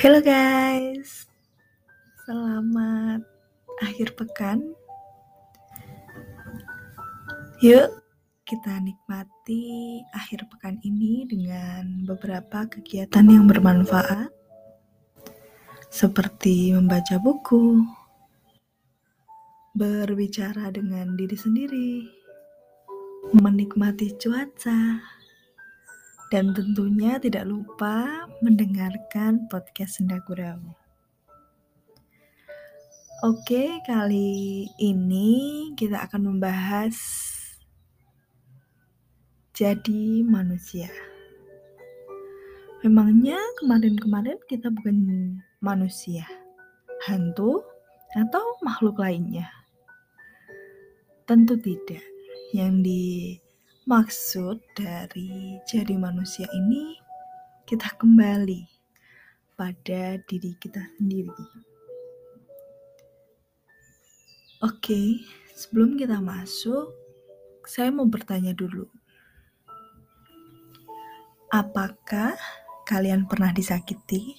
Halo guys, selamat akhir pekan. Yuk, kita nikmati akhir pekan ini dengan beberapa kegiatan yang bermanfaat, seperti membaca buku, berbicara dengan diri sendiri, menikmati cuaca dan tentunya tidak lupa mendengarkan podcast Senda Gurau. Oke, kali ini kita akan membahas jadi manusia. Memangnya kemarin-kemarin kita bukan manusia, hantu, atau makhluk lainnya? Tentu tidak. Yang di Maksud dari jadi manusia ini, kita kembali pada diri kita sendiri. Oke, sebelum kita masuk, saya mau bertanya dulu. Apakah kalian pernah disakiti?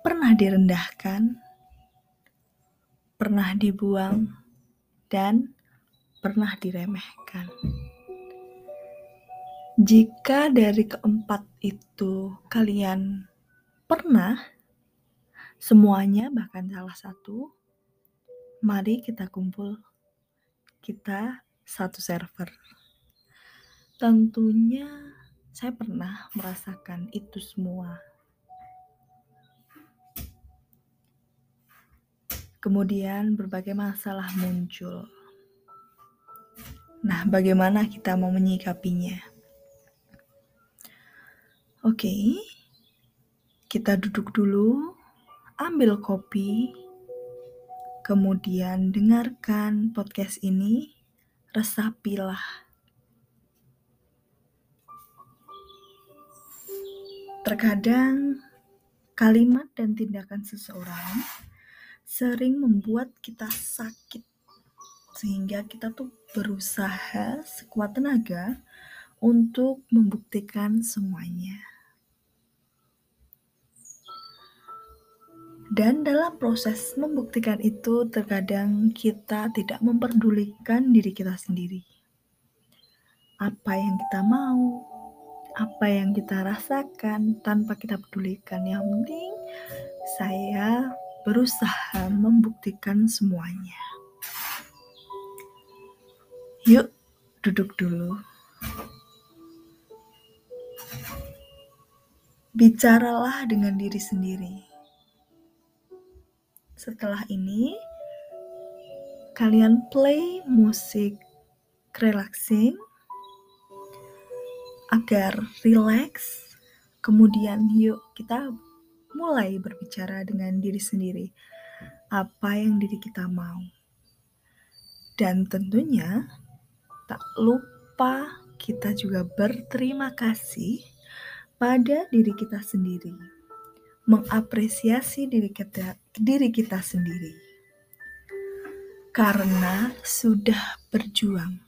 Pernah direndahkan? Pernah dibuang? Dan pernah diremehkan. Jika dari keempat itu kalian pernah semuanya, bahkan salah satu, mari kita kumpul. Kita satu server. Tentunya saya pernah merasakan itu semua. Kemudian berbagai masalah muncul Nah, bagaimana kita mau menyikapinya? Oke, kita duduk dulu, ambil kopi, kemudian dengarkan podcast ini, resapilah. Terkadang kalimat dan tindakan seseorang sering membuat kita sakit sehingga kita tuh berusaha sekuat tenaga untuk membuktikan semuanya. Dan dalam proses membuktikan itu, terkadang kita tidak memperdulikan diri kita sendiri. Apa yang kita mau, apa yang kita rasakan tanpa kita pedulikan. Yang penting, saya berusaha membuktikan semuanya. Yuk, duduk dulu. Bicaralah dengan diri sendiri. Setelah ini, kalian play musik relaxing agar relax. Kemudian yuk kita mulai berbicara dengan diri sendiri. Apa yang diri kita mau. Dan tentunya tak lupa kita juga berterima kasih pada diri kita sendiri, mengapresiasi diri kita, diri kita sendiri, karena sudah berjuang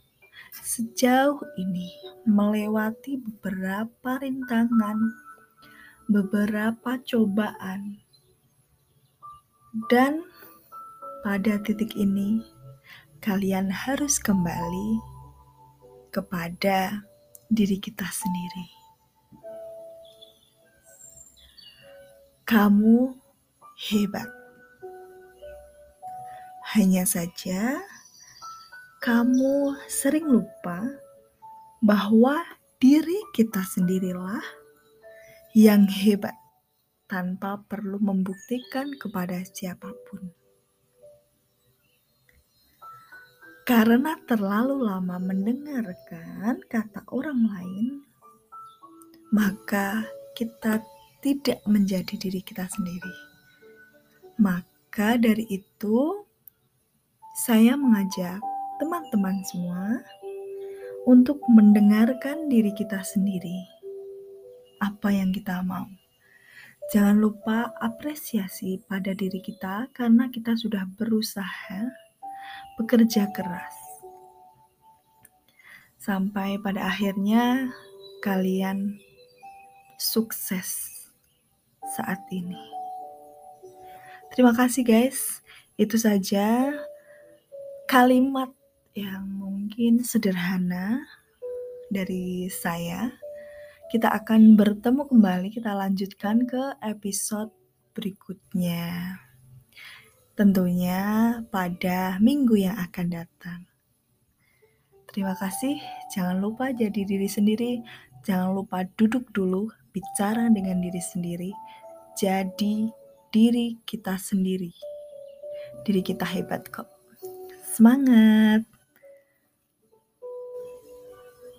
sejauh ini melewati beberapa rintangan, beberapa cobaan, dan pada titik ini kalian harus kembali kepada diri kita sendiri. Kamu hebat. Hanya saja, kamu sering lupa bahwa diri kita sendirilah yang hebat tanpa perlu membuktikan kepada siapa pun. Karena terlalu lama mendengarkan kata orang lain, maka kita tidak menjadi diri kita sendiri. Maka dari itu, saya mengajak teman-teman semua untuk mendengarkan diri kita sendiri. Apa yang kita mau. Jangan lupa apresiasi pada diri kita karena kita sudah berusaha bekerja keras. Sampai pada akhirnya kalian sukses saat ini. Terima kasih, guys. Itu saja kalimat yang mungkin sederhana dari saya. Kita akan bertemu kembali, kita lanjutkan ke episode berikutnya. Tentunya pada minggu yang akan datang. Terima kasih. Jangan lupa jadi diri sendiri. Jangan lupa duduk dulu, bicara dengan diri sendiri. Jadi diri kita sendiri. Diri kita hebat kok. Semangat!